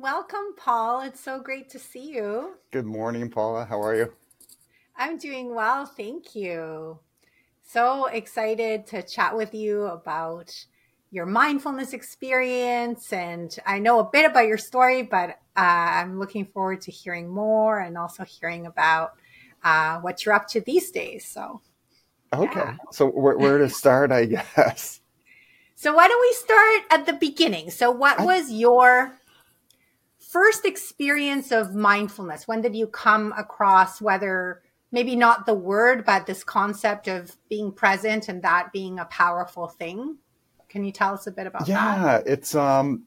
Welcome, Paul. It's so great to see you. Good morning, Paula. How are you? I'm doing well. Thank you. So excited to chat with you about your mindfulness experience. And I know a bit about your story, but uh, I'm looking forward to hearing more and also hearing about uh, what you're up to these days. So, okay. Yeah. So, where, where to start, I guess? So, why don't we start at the beginning? So, what I, was your first experience of mindfulness? When did you come across whether maybe not the word, but this concept of being present and that being a powerful thing? Can you tell us a bit about yeah, that? Yeah, it's um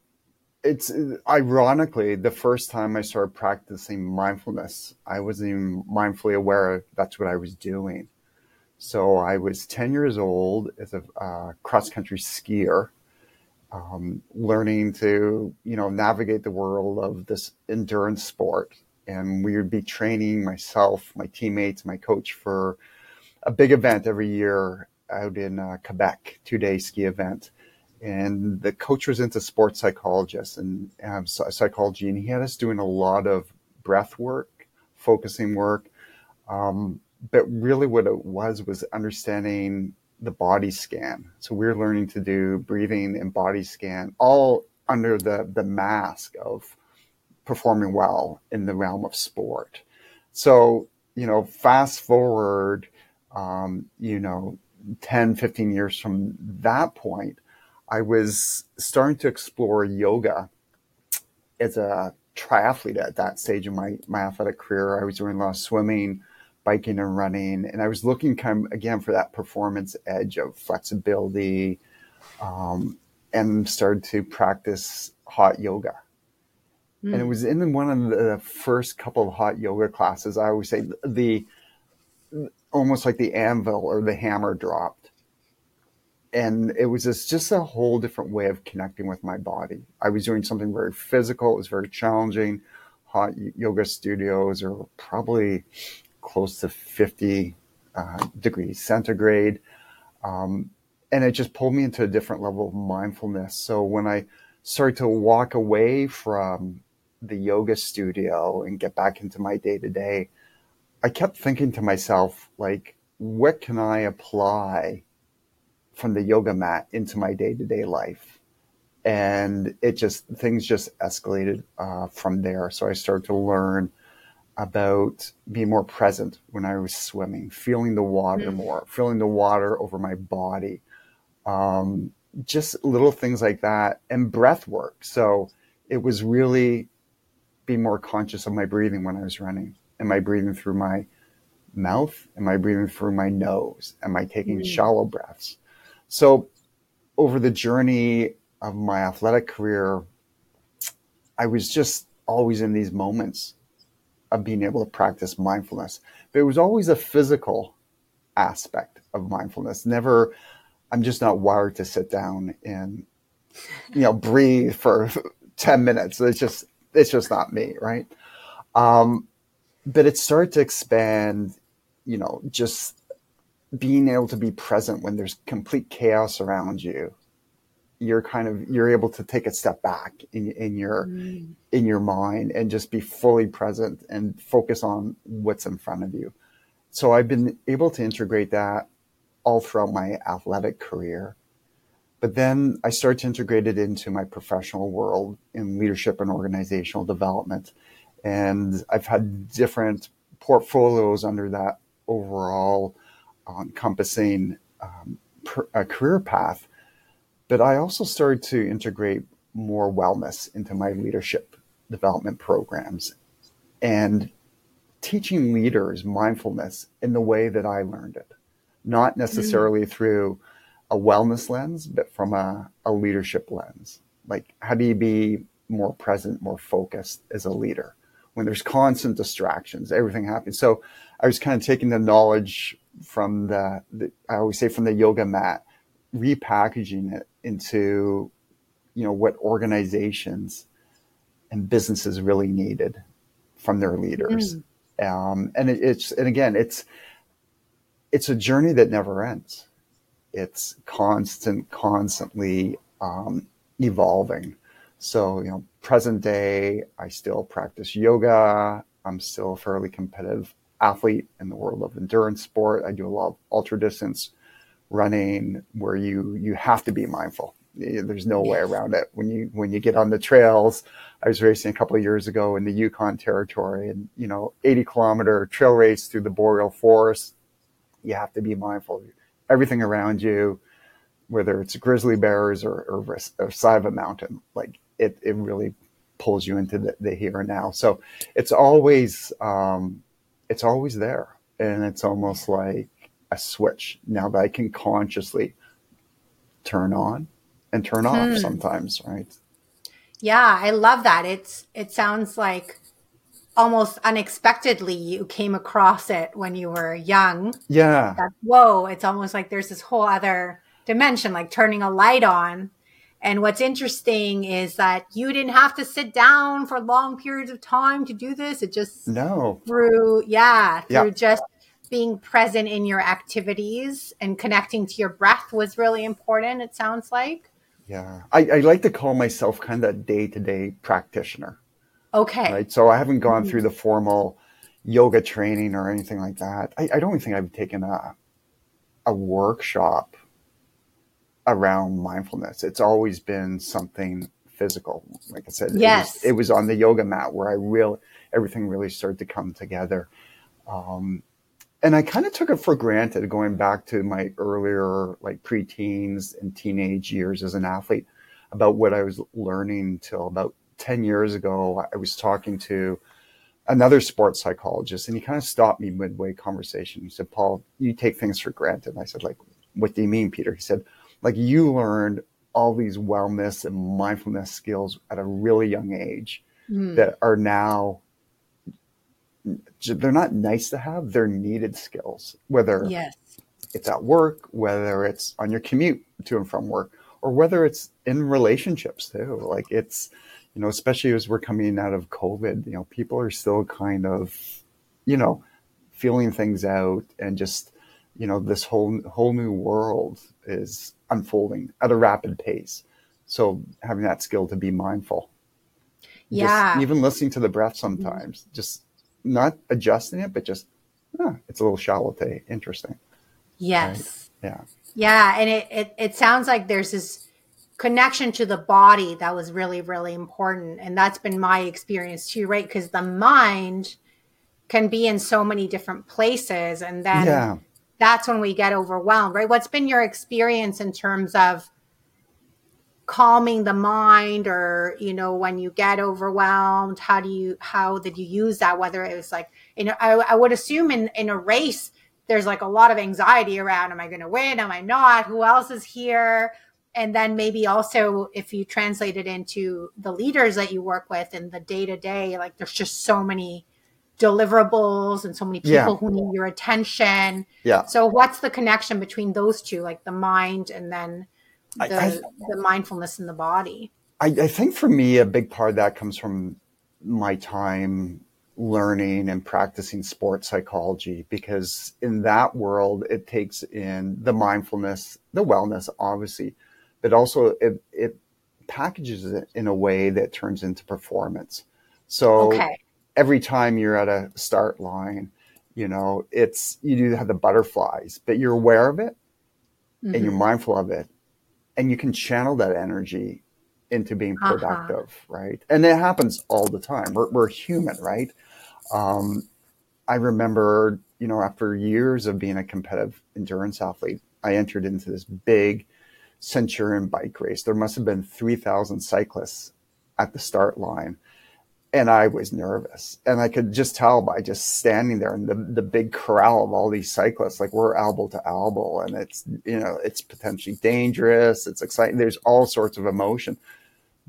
it's ironically the first time I started practicing mindfulness, I wasn't even mindfully aware that's what I was doing. So I was 10 years old as a uh, cross country skier um, learning to you know navigate the world of this endurance sport. And we would be training myself my teammates my coach for a big event every year out in uh, quebec two day ski event. And the coach was into sports psychologists and um, psychology and he had us doing a lot of breath work focusing work. Um, but really what it was was understanding the body scan. So we're learning to do breathing and body scan all under the, the mask of performing well in the realm of sport. So, you know, fast forward, um, you know, 10, 15 years from that point, I was starting to explore yoga as a triathlete at that stage in my, my athletic career. I was doing a lot of swimming, biking and running. And I was looking kind of, again for that performance edge of flexibility um, and started to practice hot yoga. Mm. And it hmm. was in one of the first couple of hot yoga classes. I always say the almost like the anvil or the hammer dropped. And it was just, just a whole different way of connecting with my body. I was doing something very physical. It was very challenging. Hot yoga studios are probably close to 50 uh, degrees centigrade. Um, and it just pulled me into a different level of mindfulness. So when I started to walk away from the yoga studio and get back into my day to day, I kept thinking to myself, like, what can I apply from the yoga mat into my day to day life? And it just, things just escalated uh, from there. So I started to learn about being more present when I was swimming, feeling the water mm. more, feeling the water over my body. Um, just little things like that and breath work. So it was really being more conscious of my breathing when I was running. Am I breathing through my mouth? Am I breathing through my nose? Am I taking mm. shallow breaths? So over the journey of my athletic career, I was just always in these moments of being able to practice mindfulness. It was always a physical aspect of mindfulness. Never, I'm just not wired to sit down and, you know, breathe for 10 minutes. It's just, it's just not me, right? Um, but it started to expand, you know, just being able to be present when there's complete chaos around you you're kind of you're able to take a step back in in your mm. in your mind and just be fully present and focus on what's in front of you. So I've been able to integrate that all throughout my athletic career. But then I started to integrate it into my professional world in leadership and organizational development. And I've had different portfolios under that overall encompassing um, per, a career path but I also started to integrate more wellness into my leadership development programs and teaching leaders mindfulness in the way that I learned it, not necessarily mm-hmm. through a wellness lens, but from a, a leadership lens. Like, how do you be more present, more focused as a leader? When there's constant distractions, everything happens. So I was kind of taking the knowledge from the, the I always say from the yoga mat, repackaging it into you know what organizations and businesses really needed from their leaders mm. um, and it, it's and again it's it's a journey that never ends it's constant constantly um, evolving so you know present day, I still practice yoga. I'm still a fairly competitive athlete in the world of endurance sport. I do a lot of ultra distance running where you you have to be mindful. There's no way around it. When you when you get on the trails, I was racing a couple of years ago in the Yukon Territory, and you know, 80 kilometer trail race through the boreal forest. You have to be mindful. Everything around you, whether it's grizzly bears or, or, or side of a mountain, like it, it really pulls you into the, the here and now. So it's always um, it's always there, and it's almost like a switch now that I can consciously turn on and turn off hmm. sometimes, right? Yeah, I love that. It's it sounds like almost unexpectedly you came across it when you were young. Yeah. That, whoa, it's almost like there's this whole other dimension, like turning a light on. And what's interesting is that you didn't have to sit down for long periods of time to do this. It just no through yeah through yeah. just being present in your activities and connecting to your breath was really important. It sounds like. Yeah, I, I like to call myself kind of a day to day practitioner. Okay. Right. So I haven't gone through the formal yoga training or anything like that. I, I don't think I've taken a a workshop around mindfulness. It's always been something physical. Like I said, yes. it, was, it was on the yoga mat where I really everything really started to come together. Um, and I kind of took it for granted going back to my earlier like preteens and teenage years as an athlete about what I was learning till about 10 years ago. I was talking to another sports psychologist and he kind of stopped me midway conversation. He said, Paul, you take things for granted. And I said, like, what do you mean, Peter? He said, like you learned all these wellness and mindfulness skills at a really young age mm. that are now they're not nice to have they're needed skills whether yes. it's at work whether it's on your commute to and from work or whether it's in relationships too like it's you know especially as we're coming out of covid you know people are still kind of you know feeling things out and just you know this whole whole new world is unfolding at a rapid pace. So having that skill to be mindful. Yeah. just even listening to the breath sometimes just not adjusting it, but just oh, it's a little shallow Interesting. Yes. Right? Yeah. Yeah, and it, it it sounds like there's this connection to the body that was really really important, and that's been my experience too, right? Because the mind can be in so many different places, and then yeah. that's when we get overwhelmed, right? What's been your experience in terms of calming the mind or you know when you get overwhelmed how do you how did you use that? Whether it was like you know i, I would assume in in a race there's like a lot of anxiety around am i going to win? Am i not? Who else is here? And then maybe also if you translate it into the leaders that you work with and the day to day like there's just so many deliverables and so many people yeah. who need your attention. Yeah. So what's the connection between those two like the mind and then the, I, the mindfulness in the body. I, I think for me, a big part of that comes from my time learning and practicing sports psychology because in that world it takes in the mindfulness the wellness obviously but also it, it packages it in a way that turns into performance so okay. every time you're at a start line you know it's you do have the butterflies but you're aware of it mm-hmm. and you're mm-hmm. mindful of it and you can channel that energy into being uh-huh. productive, uh-huh. right? And it happens all the time. We're, we're human, right? Um, I remember, you know, after years of being a competitive endurance athlete, I entered into this big Centurion bike race. There must have been 3,000 cyclists at the start line and I was nervous. And I could just tell by just standing there in the, the big corral of all these cyclists, like we're elbow to elbow and it's, you know, it's potentially dangerous. It's exciting. There's all sorts of emotion,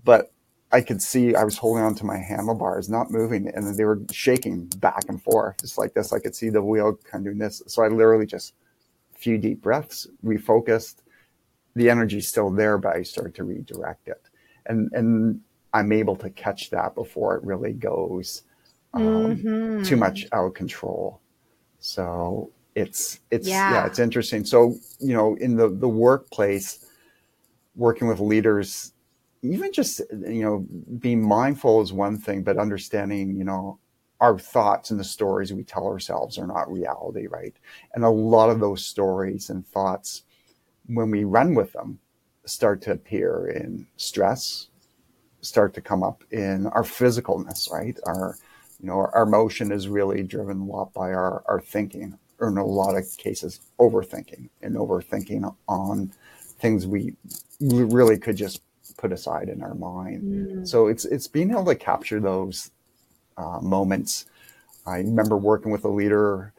but I could see I was holding on to my handlebars, not moving, and they were shaking back and forth, just like this. I could see the wheel kind of doing this. So I literally just a few deep breaths, refocused. The energy's still there, but I started to redirect it. And, and I'm able to catch that before it really goes um, mm-hmm. too much out of control. So it's it's yeah. yeah. it's interesting. So you know, in the the workplace, working with leaders, even just you know being mindful is one thing but understanding you know our thoughts and the stories we tell ourselves are not reality right and a lot of those stories and thoughts when we run with them start to appear in stress start to come up in our physicalness right our you know our, our emotion is really driven a lot by our, our thinking or in a lot of cases overthinking and overthinking on things we really could just put aside in our mind. Mm. So it's it's being able to capture those uh, moments. I remember working with a leader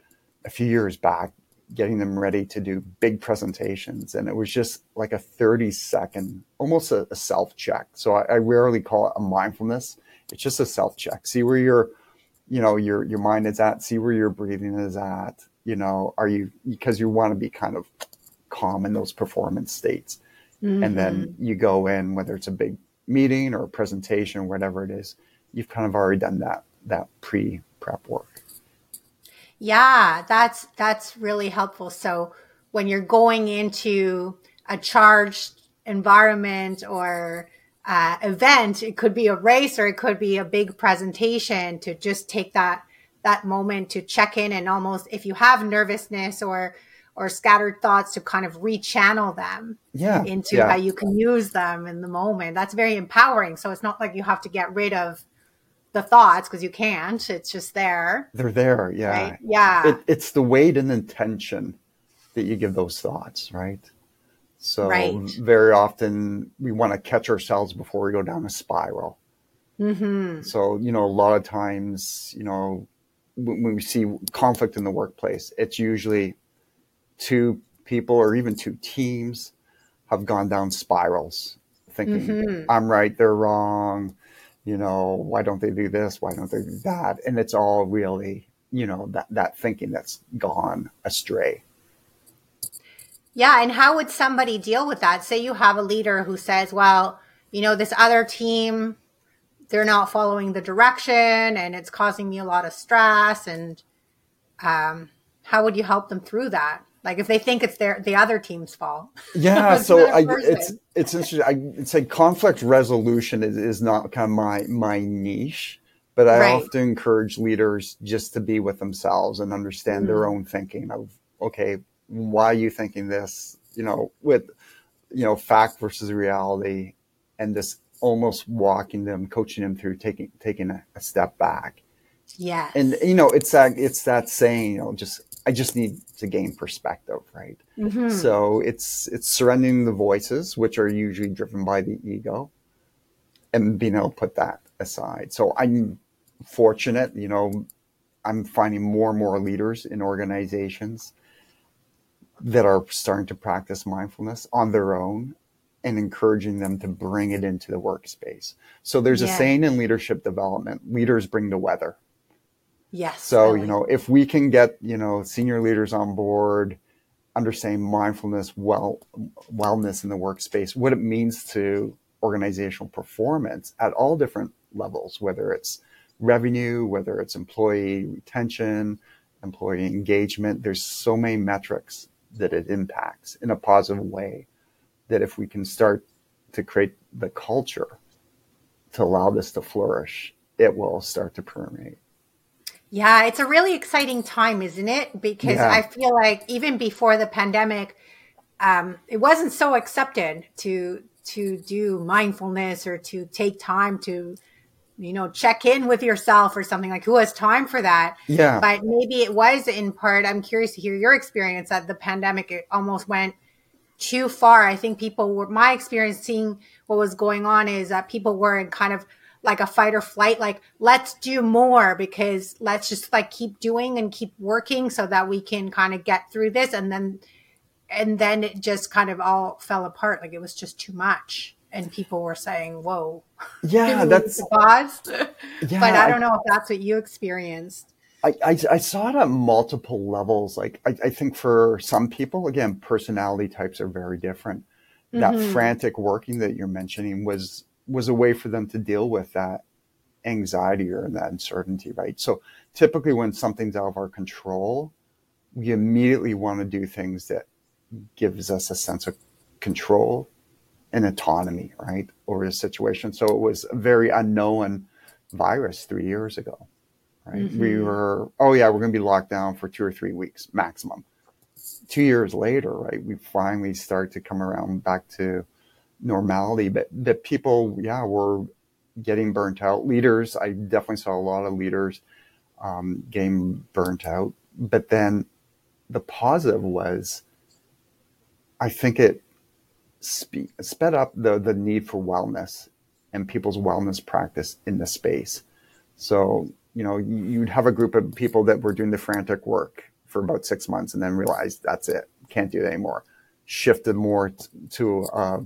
a few years back, getting them ready to do big presentations, and it was just like a thirty second, almost a, a self check. So I, I rarely call it a mindfulness. It's just a self check. See where your, you know, your your mind is at. See where your breathing is at. You know, are you because you want to be kind of calm in those performance states Mm-hmm. And then mm-hmm. you go in, whether it's a big meeting or a presentation or whatever it is, you've kind of already done that that pre prep work. Yeah, that's that's really helpful. So when you're going into a charged environment or uh, event, it could be a race or it could be a big presentation. To just take that that moment to check in and almost if you have nervousness or or scattered thoughts to kind of rechannel them yeah, into yeah. how you can use them in the moment. That's very empowering. So it's not like you have to get rid of the thoughts because you can't. It's just there. They're there. Yeah. Right? Yeah. It, it's the weight and intention that you give those thoughts, right? So right. very often we want to catch ourselves before we go down a spiral. Mm-hmm. So, you know, a lot of times, you know, when we see conflict in the workplace, it's usually two people or even two teams have gone down spirals thinking mm-hmm. I'm right, they're wrong. You know, why don't they do this? Why don't they do that? And it's all really, you know, that, that thinking that's gone astray. Yeah. And how would somebody deal with that? Say you have a leader who says, well, you know, this other team, they're not following the direction and it's causing me a lot of stress. And um, how would you help them through that? Like if they think it's their the other team's fault. Yeah, so I, it's it's interesting. I it's like conflict resolution is, is not kind of my my niche, but I right. often encourage leaders just to be with themselves and understand mm-hmm. their own thinking of okay, why are you thinking this? You know, with you know fact versus reality, and this almost walking them, coaching them through taking taking a, a step back. Yeah, and you know it's that it's that saying you know just I just need to gain perspective, right? Mm-hmm. So it's it's surrendering the voices, which are usually driven by the ego, and being able to put that aside. So I'm fortunate, you know, I'm finding more and more leaders in organizations that are starting to practice mindfulness on their own and encouraging them to bring it into the workspace. So there's yeah. a saying in leadership development, leaders bring the weather. Yes. So, really. you know, if we can get, you know, senior leaders on board, understanding mindfulness, well, wellness in the workspace, what it means to organizational performance at all different levels, whether it's revenue, whether it's employee retention, employee engagement, there's so many metrics that it impacts in a positive way that if we can start to create the culture to allow this to flourish, it will start to permeate. Yeah, it's a really exciting time, isn't it? Because yeah. I feel like even before the pandemic, um, it wasn't so accepted to to do mindfulness or to take time to you know check in with yourself or something like who has time for that yeah but maybe it was in part i'm curious to hear your experience that the pandemic it almost went too far i think people were my experience seeing what was going on is that people were in kind of like a fight or flight like let's do more because let's just like keep doing and keep working so that we can kind of get through this and then and then it just kind of all fell apart like it was just too much and people were saying whoa yeah that's pause yeah, but i don't know if that's what you experienced I, I, I, saw it at multiple levels. Like I, I, think for some people, again, personality types are very different. Mm-hmm. That frantic working that you're mentioning was was a way for them to deal with that anxiety or that uncertainty, right? So typically when something's out of our control, we immediately want to do things that gives us a sense of control and autonomy, right, over the situation. So it was a very unknown virus three years ago, right? Mm-hmm. We were, oh yeah, we're going to be locked down for two or three weeks maximum. Two years later, right, we finally start to come around back to normality. But the people, yeah, were getting burnt out. Leaders, I definitely saw a lot of leaders um, getting burnt out. But then the positive was, I think it spe- sped up the the need for wellness and people's wellness practice in the space. So you know, you'd have a group of people that were doing the frantic work for about six months and then realized that's it, can't do it anymore. Shifted more t- to uh,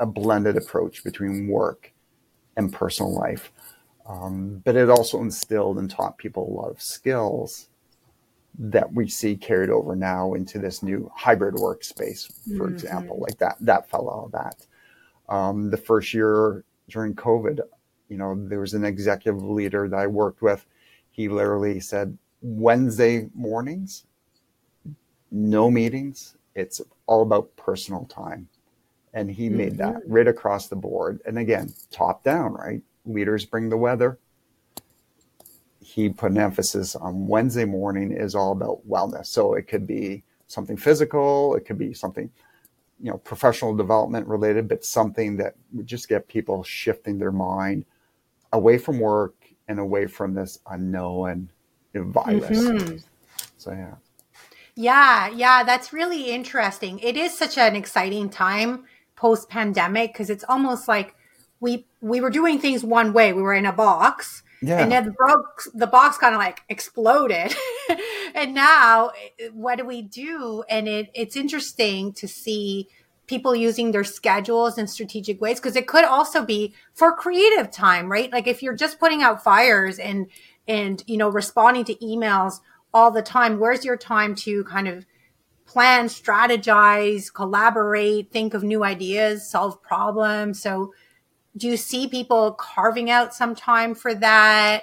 a blended approach between work and personal life. Um, but it also instilled and taught people a lot of skills that we see carried over now into this new hybrid workspace, for mm-hmm. example, like that, that fell out of that. Um, the first year during COVID, you know, there was an executive leader that I worked with. He literally said, Wednesday mornings, no meetings. It's all about personal time. And he mm-hmm. made that mm-hmm. right across the board. And again, top down, right? Leaders bring the weather, he put an emphasis on Wednesday morning is all about wellness. So it could be something physical, it could be something, you know, professional development related, but something that would just get people shifting their mind away from work and away from this unknown virus. Mm-hmm. So yeah. Yeah, yeah, that's really interesting. It is such an exciting time post pandemic because it's almost like we we were doing things one way. We were in a box yeah. And then the box, the box kind of like exploded. and now what do we do? And it, it's interesting to see people using their schedules in strategic ways because it could also be for creative time, right? Like if you're just putting out fires and, and, you know, responding to emails all the time, where's your time to kind of plan, strategize, collaborate, think of new ideas, solve problems? So, do you see people carving out some time for that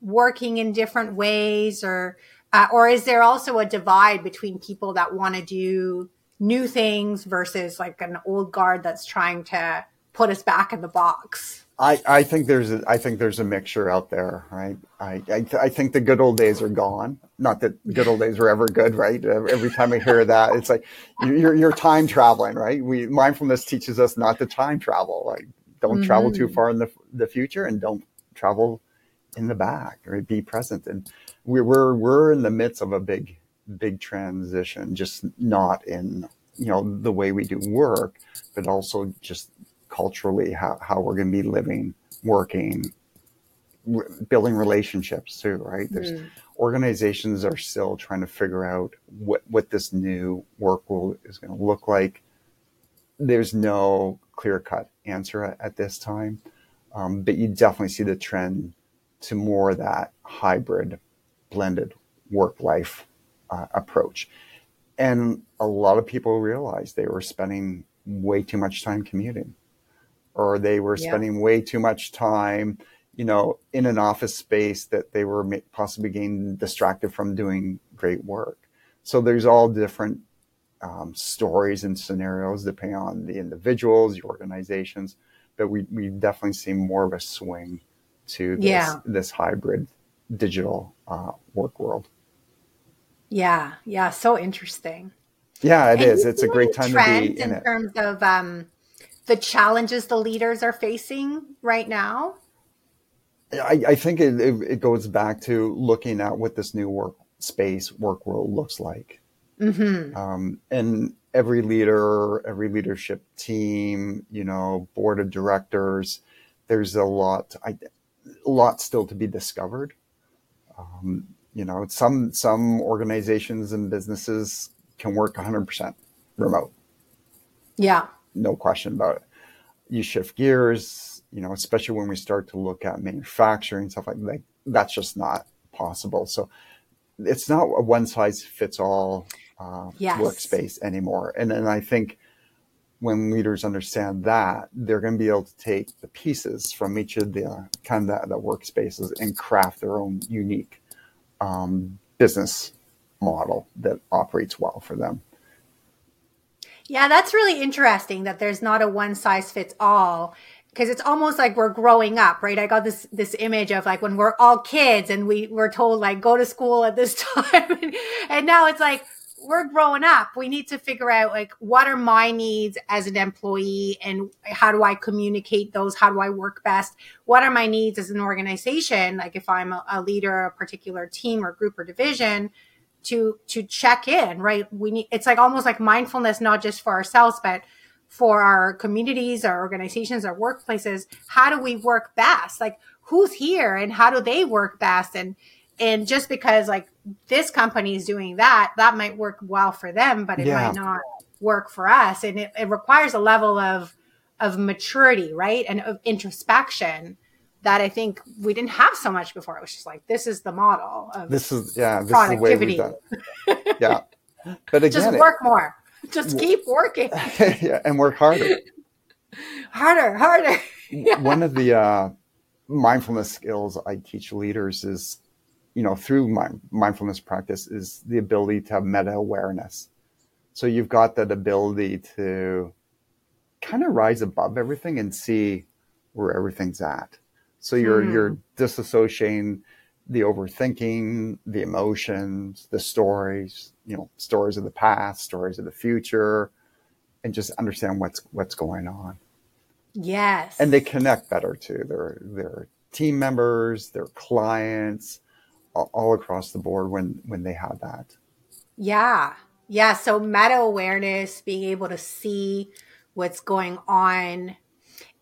working in different ways or uh, or is there also a divide between people that want to do new things versus like an old guard that's trying to put us back in the box I, I think there's a, I think there's a mixture out there, right? I, I, I think the good old days are gone. Not that good old days were ever good, right? Every time I hear that, it's like you're, you're time traveling, right? We mindfulness teaches us not to time travel. Like don't mm-hmm. travel too mm-hmm. far in the, the future and don't travel in the back or be present. And we're, we're, we're in the midst of a big, big transition, just not in, you know, the way we do work, but also just culturally how, how we're going to be living, working, building relationships too, right? There's mm. organizations are still trying to figure out what, what this new work will is going to look like. There's no clear cut answer at, at this time. Um, but you definitely see the trend to more that hybrid, blended work life uh, approach. And a lot of people realized they were spending way too much time commuting, or they were spending yeah. way too much time, you know, in an office space that they were possibly getting distracted from doing great work. So there's all different um, stories and scenarios depending on the individuals, the organizations. But we, we definitely see more of a swing to this, yeah. this hybrid digital uh, work world. Yeah, yeah, so interesting. Yeah, it and is. It's a great time to be in, in terms of um, the challenges the leaders are facing right now. I, I think it, it, goes back to looking at what this new work space, work world looks like. Mm-hmm. Um, and every leader, every leadership team, you know, board of directors, there's a lot, I, a lot still to be discovered. Um, you know, some some organizations and businesses can work 100% remote. Yeah, no question about it. You shift gears, you know, especially when we start to look at manufacturing stuff like that. That's just not possible. So it's not a one size fits all uh, yes. workspace anymore. And and I think when leaders understand that, they're going to be able to take the pieces from each of the uh, kind of the, the, workspaces and craft their own unique um, business model that operates well for them. Yeah, that's really interesting that there's not a one size fits all because it's almost like we're growing up, right? I got this this image of like when we're all kids and we were told like go to school at this time and now it's like we're growing up. We need to figure out like what are my needs as an employee and how do I communicate those? How do I work best? What are my needs as an organization? Like if I'm a, a leader, a particular team or group or division, to to check in, right? We need it's like almost like mindfulness, not just for ourselves, but for our communities, our organizations, our workplaces. How do we work best? Like who's here and how do they work best? And and just because like this company is doing that, that might work well for them, but it yeah. might not work for us. And it, it requires a level of of maturity, right? And of introspection that I think we didn't have so much before. It was just like this is the model of this is yeah this productivity. Is the way we've done. yeah, but again, just work it, more. Just keep working. yeah, and work harder. harder, harder. Yeah. One of the uh, mindfulness skills I teach leaders is, you know, through my mindfulness practice is the ability to have meta awareness. So you've got that ability to kind of rise above everything and see where everything's at. So you're mm. you're disassociating the overthinking, the emotions, the stories, you know, stories of the past, stories of the future, and just understand what's what's going on. Yes. And they connect better to their their team members, their clients, all across the board when when they have that. Yeah. Yeah. So meta awareness, being able to see what's going on.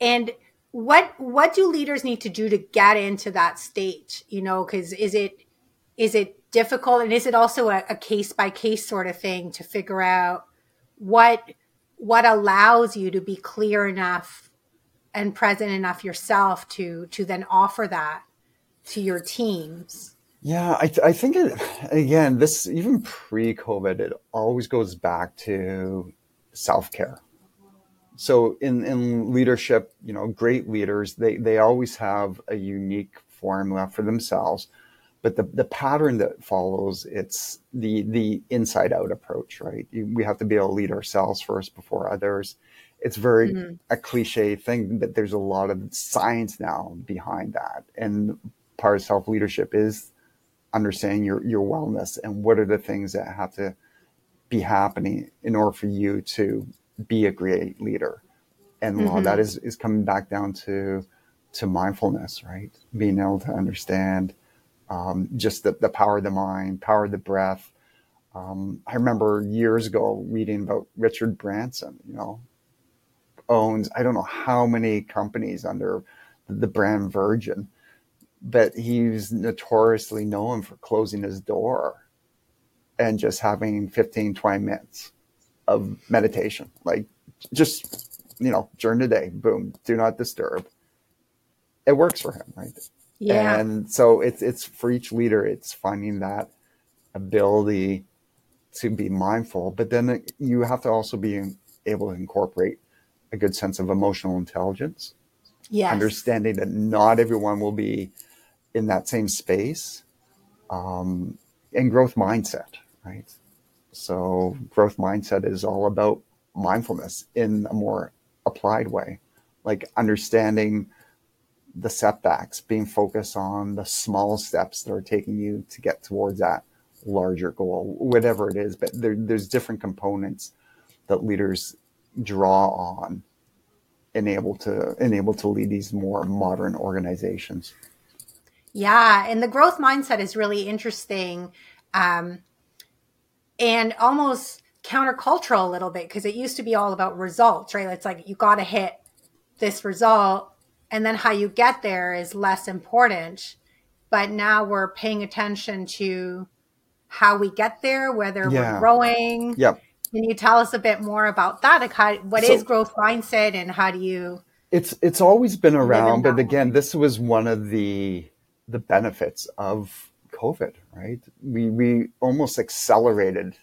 And what what do leaders need to do to get into that state you know because is it is it difficult? And is it also a, case by case sort of thing to figure out what what allows you to be clear enough and present enough yourself to to then offer that to your teams? Yeah i, th- I think it again this even pre-covid it always goes back to self-care so in, in leadership, you know, great leaders, they, they always have a unique formula for themselves. But the, the pattern that follows, it's the, the inside out approach, right? We have to be able to lead ourselves first before others. It's very mm-hmm. a cliche thing, but there's a lot of science now behind that. And part of self leadership is understanding your, your wellness and what are the things that have to be happening in order for you to be a great leader. And mm-hmm. a lot of that is, is coming back down to to mindfulness, right? Being able to understand um, just the, the power of the mind, power of the breath. Um, I remember years ago reading about Richard Branson, you know, owns, I don't know how many companies under the brand Virgin, but he's notoriously known for closing his door and just having 15, 20 minutes of meditation. Like just, you know, during the day, boom, do not disturb. It works for him, right? Yeah. And so it's it's for each leader, it's finding that ability to be mindful, but then you have to also be able to incorporate a good sense of emotional intelligence. Yes. Understanding that not everyone will be in that same space. Um, and growth mindset, right? So growth mindset is all about mindfulness in a more applied way, like understanding the setbacks, being focused on the small steps that are taking you to get towards that larger goal, whatever it is. But there, there's different components that leaders draw on and able to enable to lead these more modern organizations. Yeah, and the growth mindset is really interesting. Um, and almost countercultural a little bit because it used to be all about results, right? It's like you got to hit this result, and then how you get there is less important. But now we're paying attention to how we get there, whether yeah. we're growing. Yep. Can you tell us a bit more about that? Like how, what so, is growth mindset, and how do you? It's it's always been around, but again, this was one of the the benefits of COVID, right? We, we almost accelerated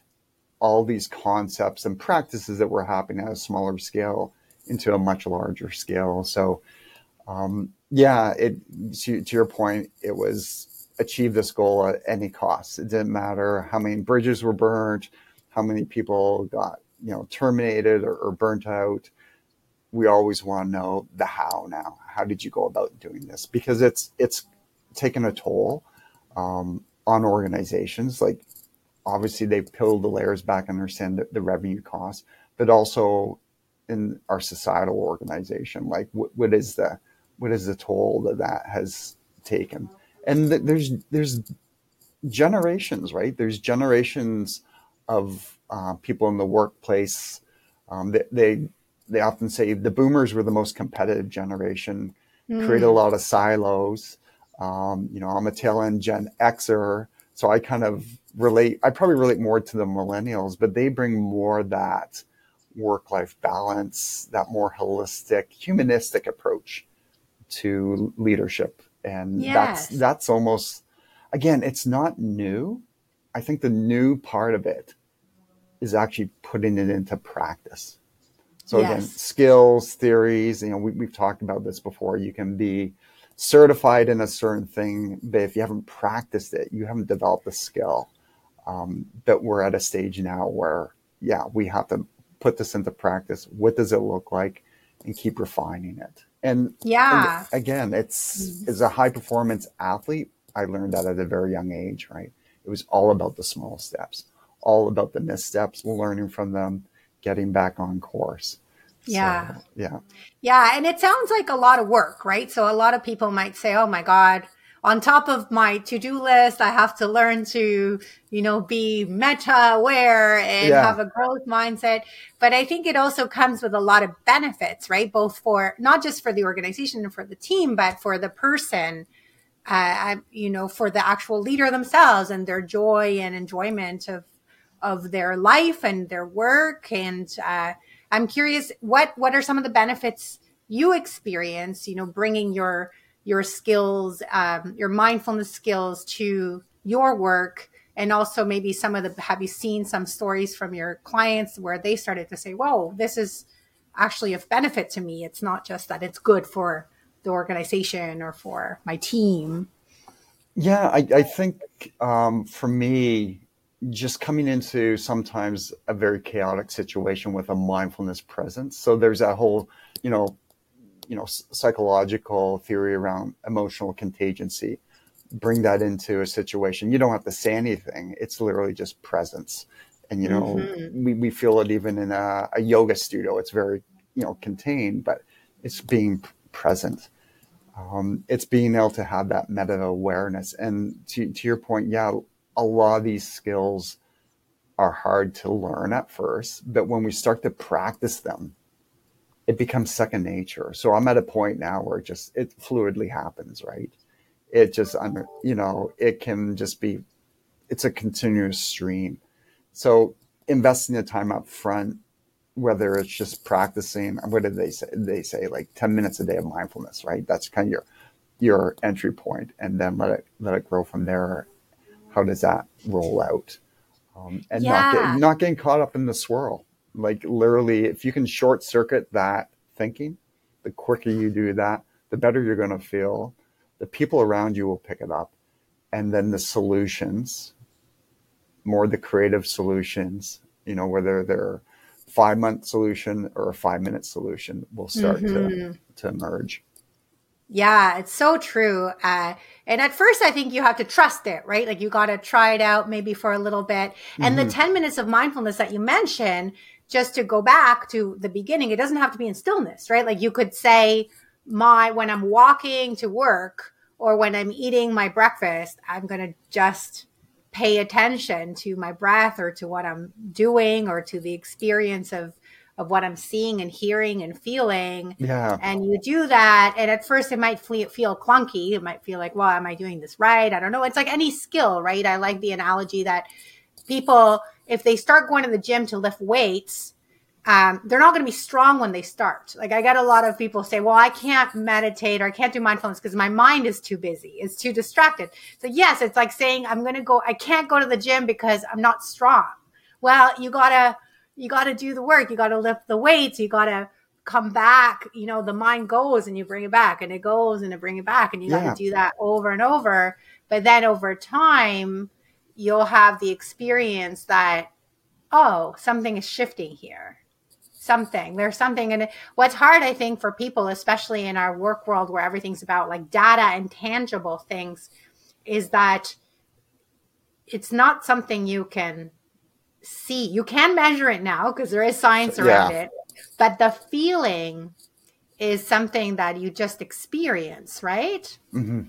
all these concepts and practices that were happening at a smaller scale into a much larger scale. So, um, yeah, it to, to, your point, it was achieve this goal at any cost. It didn't matter how many bridges were burnt, how many people got you know terminated or, or burnt out we always want to know the how now how did you go about doing this because it's it's taken a toll um, on organizations like obviously they've peeled the layers back and understand the, the revenue costs but also in our societal organization like what, what is the what is the toll that that has taken? And th- there's there's generations right? There's generations of uh, people in the workplace um, they, they they often say the boomers were the most competitive generation mm. created a lot of silos um, you know i'm a tail end gen xer so i kind of relate i probably relate more to the millennials but they bring more that work life balance that more holistic humanistic approach to leadership and yes. that's that's almost again it's not new i think the new part of it is actually putting it into practice so yes. again skills theories you know we, we've talked about this before you can be certified in a certain thing but if you haven't practiced it you haven't developed the skill um, but we're at a stage now where yeah we have to put this into practice what does it look like and keep refining it and yeah, and again, it's mm-hmm. as a high performance athlete, I learned that at a very young age, right? It was all about the small steps, all about the missteps, learning from them, getting back on course. Yeah. So, yeah. Yeah. And it sounds like a lot of work, right? So a lot of people might say, oh my God, on top of my to-do list, I have to learn to, you know, be meta aware and yeah. have a growth mindset. But I think it also comes with a lot of benefits, right? Both for not just for the organization and for the team, but for the person, uh, you know, for the actual leader themselves and their joy and enjoyment of, of their life and their work. And, uh, I'm curious, what, what are some of the benefits you experience, you know, bringing your, your skills, um, your mindfulness skills to your work. And also maybe some of the, have you seen some stories from your clients where they started to say, whoa, this is actually of benefit to me. It's not just that it's good for the organization or for my team. Yeah, I, I think um, for me, just coming into sometimes a very chaotic situation with a mindfulness presence. So there's that whole, you know, you know psychological theory around emotional contagion. Bring that into a situation. You don't have to say anything. It's literally just presence. And you know mm-hmm. we, we feel it even in a, a, yoga studio. It's very you know contained but it's being present. Um, it's being able to have that meta awareness and to, to your point yeah a lot of these skills are hard to learn at first but when we start to practice them it becomes second nature. So I'm at a point now where it just it fluidly happens, right? It just under you know, it can just be it's a continuous stream. So investing the time up front, whether it's just practicing, what did they say? They say like 10 minutes a day of mindfulness, right? That's kind of your your entry point, and then let it let it grow from there. How does that roll out? Um, and yeah. not get, not getting caught up in the swirl like literally, if you can short circuit that thinking, the quicker you do that, the better you're going to feel. The people around you will pick it up. And then the solutions, more the creative solutions, you know, whether they're five month solution or a five minute solution will start mm-hmm. to, to emerge. Yeah, it's so true. Uh, and at first, I think you have to trust it, right? Like you got to try it out maybe for a little bit. And mm-hmm. the 10 minutes of mindfulness that you mentioned, just to go back to the beginning, it doesn't have to be in stillness, right? Like you could say, my, when I'm walking to work or when I'm eating my breakfast, I'm going to just pay attention to my breath or to what I'm doing or to the experience of of what I'm seeing and hearing and feeling. Yeah. And you do that. And at first it might feel clunky. It might feel like, well, am I doing this right? I don't know. It's like any skill, right? I like the analogy that people, if they start going to the gym to lift weights, um, they're not going to be strong when they start. Like I got a lot of people say, well, I can't meditate or I can't do mindfulness because my mind is too busy. It's too distracted. So yes, it's like saying, I'm going to go, I can't go to the gym because I'm not strong. Well, you gotta, you gotta do the work. You gotta lift the weights. You gotta come back. You know, the mind goes and you bring it back and it goes and it bring it back. And you yeah. gotta do that over and over. But then over time, you'll have the experience that oh, something is shifting here. Something. There's something. And what's hard, I think, for people, especially in our work world where everything's about like data and tangible things, is that it's not something you can see. You can measure it now because there is science around yeah. it, but the feeling is something that you just experience, right? Mm-hmm.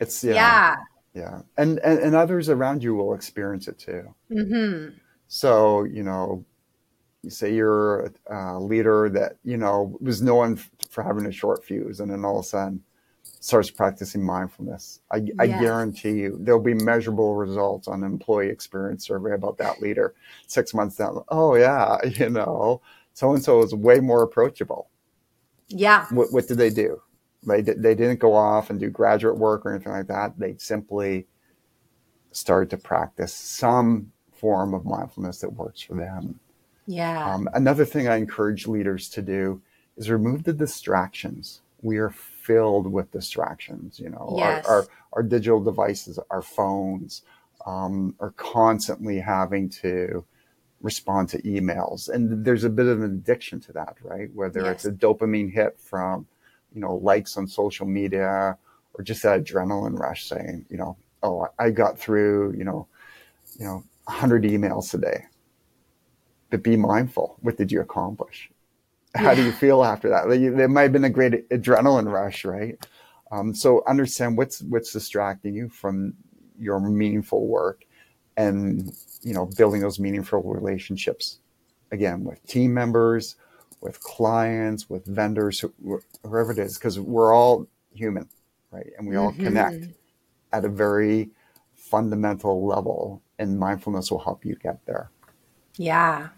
It's yeah, yeah, yeah. And, and and others around you will experience it too. Mm-hmm. So you know, you say you're a leader that you know was known for having a short fuse, and then all of a sudden starts practicing mindfulness. I, yes. I guarantee you there'll be measurable results on employee experience survey about that leader six months down. Oh yeah, you know, so and so is way more approachable. Yeah. What, what did they do? They, they didn't go off and do graduate work or anything like that. They simply started to practice some form of mindfulness that works for them. Yeah. Um, another thing I encourage leaders to do is remove the distractions. We are filled with distractions. You know, yes. our, our, our digital devices, our phones, um, are constantly having to respond to emails. And there's a bit of an addiction to that, right? Whether yes. it's a dopamine hit from, you know, likes on social media or just that adrenaline rush saying, you know, oh, I got through, you know, you know, 100 emails today. But be mindful. What did you accomplish? How yeah. do you feel after that? There might have been a great adrenaline rush, right? Um, so understand what's what's distracting you from your meaningful work and you know building those meaningful relationships again with team members with clients with vendors whoever it is because we're all human right and we all mm-hmm. connect at a very fundamental level and mindfulness will help you get there yeah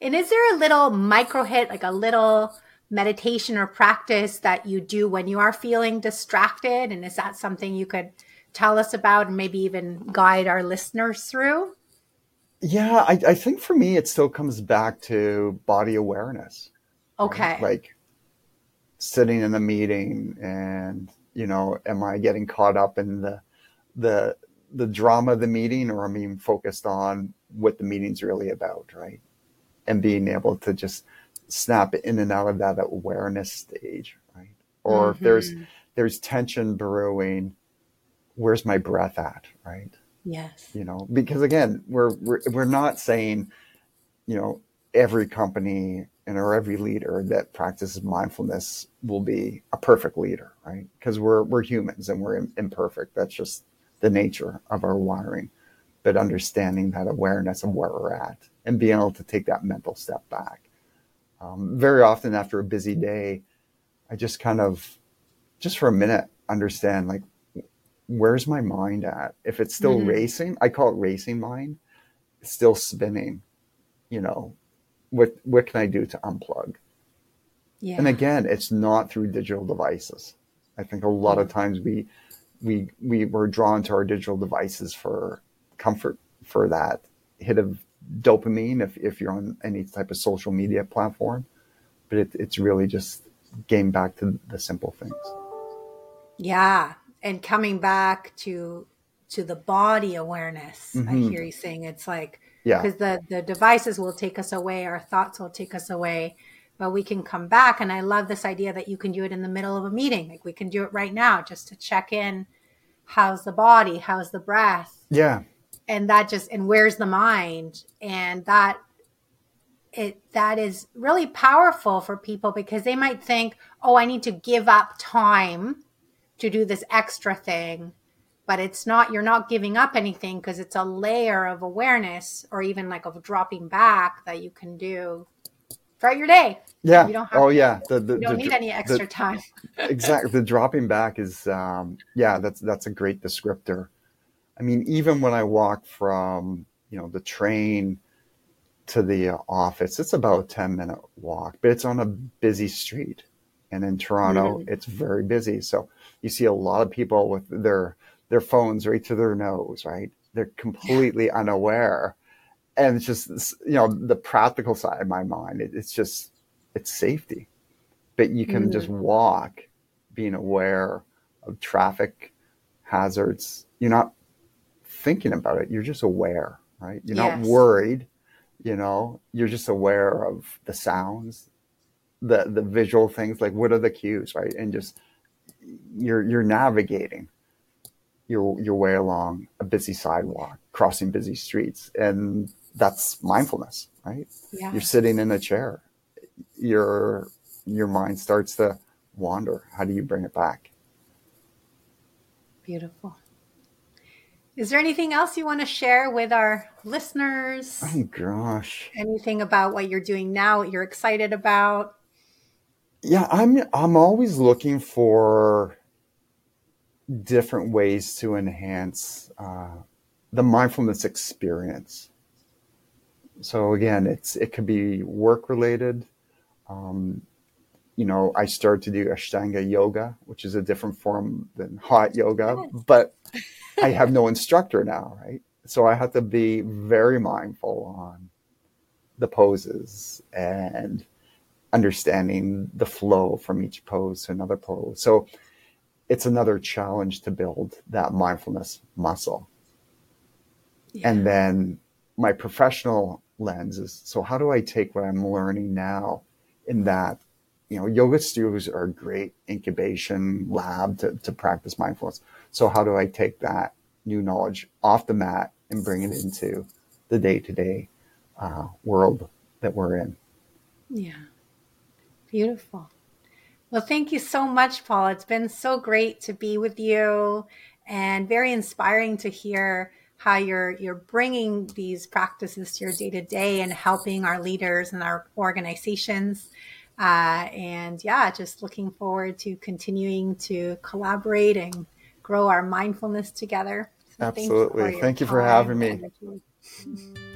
and is there a little micro hit like a little meditation or practice that you do when you are feeling distracted and is that something you could tell us about and maybe even guide our listeners through? Yeah, I, I think for me, it still comes back to body awareness. Okay. Right? Like sitting in a meeting and, you know, am I getting caught up in the, the, the drama of the meeting or am I focused on what the meeting's really about, right? And being able to just snap in and out of that awareness stage, right? Or mm-hmm. if there's, mm-hmm. there's tension brewing, where's my breath at, right? Yes. You know, because again, we're we're we're not saying, you know, every company and or every leader that practices mindfulness will be a perfect leader, right? Because we're we're humans and we're imperfect. That's just the nature of our wiring. But understanding that awareness of where we're at and being able to take that mental step back. Um, very often after a busy day, I just kind of, just for a minute, understand like where's my mind at? If it's still mm-hmm. racing, I call it racing mind, it's still spinning. You know, what what can I do to unplug? Yeah. And again, it's not through digital devices. I think a lot of times we we we were drawn to our digital devices for comfort, for that hit of dopamine if, if you're on any type of social media platform. But it, it's really just getting back to the simple things. Yeah, and coming back to to the body awareness mm-hmm. i hear you saying it's like yeah because the the devices will take us away our thoughts will take us away but we can come back and i love this idea that you can do it in the middle of a meeting like we can do it right now just to check in how's the body how's the breath yeah and that just and where's the mind and that it that is really powerful for people because they might think oh i need to give up time to do this extra thing but it's not you're not giving up anything because it's a layer of awareness or even like of dropping back that you can do throughout your day. Yeah. You don't have oh yeah. the, the, you don't the, need any extra time. Exactly. The dropping back is um yeah that's that's a great descriptor i mean even when i walk from you know the train to the office it's about a 10 minute walk but it's on a busy street and in toronto mm-hmm. it's very busy so you see a lot of people with their their phones right to their nose, right? They're completely yeah. unaware. And it's just, you know, the practical side of my mind, it, it's just, it's safety. But you can mm. just walk being aware of traffic hazards. You're not thinking about it. You're just aware, right? You're yes. not worried You know, you're just aware of the sounds, the the visual things, like what are the cues, right? And just you're you're navigating your your way along a busy sidewalk, crossing busy streets, and that's mindfulness, right? Yeah. You're sitting in a chair. Your your mind starts to wander. How do you bring it back? Beautiful. Is there anything else you want to share with our listeners? Oh gosh. Anything about what you're doing now, what you're excited about? Yeah, I'm I'm always looking for different ways to enhance uh, the mindfulness experience. So again, it's it could be work related. Um, you know, I started to do Ashtanga yoga, which is a different form than hot yoga, yes. but I have no instructor now, right? So I have to be very mindful on the poses and understanding the flow from each pose to another pose. So it's another challenge to build that mindfulness muscle. Yeah. And then my professional lens is so how do I take what I'm learning now in that, you know, yoga studios are a great incubation lab to, to practice mindfulness. So how do I take that new knowledge off the mat and bring it into the day to day world that we're in? Yeah. Beautiful. Well, thank you so much, Paul. It's been so great to be with you and very inspiring to hear how you're you're bringing these practices to your day to day and helping our leaders and our organizations. Uh, and yeah, just looking forward to continuing to collaborate and grow our mindfulness together. So Absolutely. Thank you for, thank you for having me.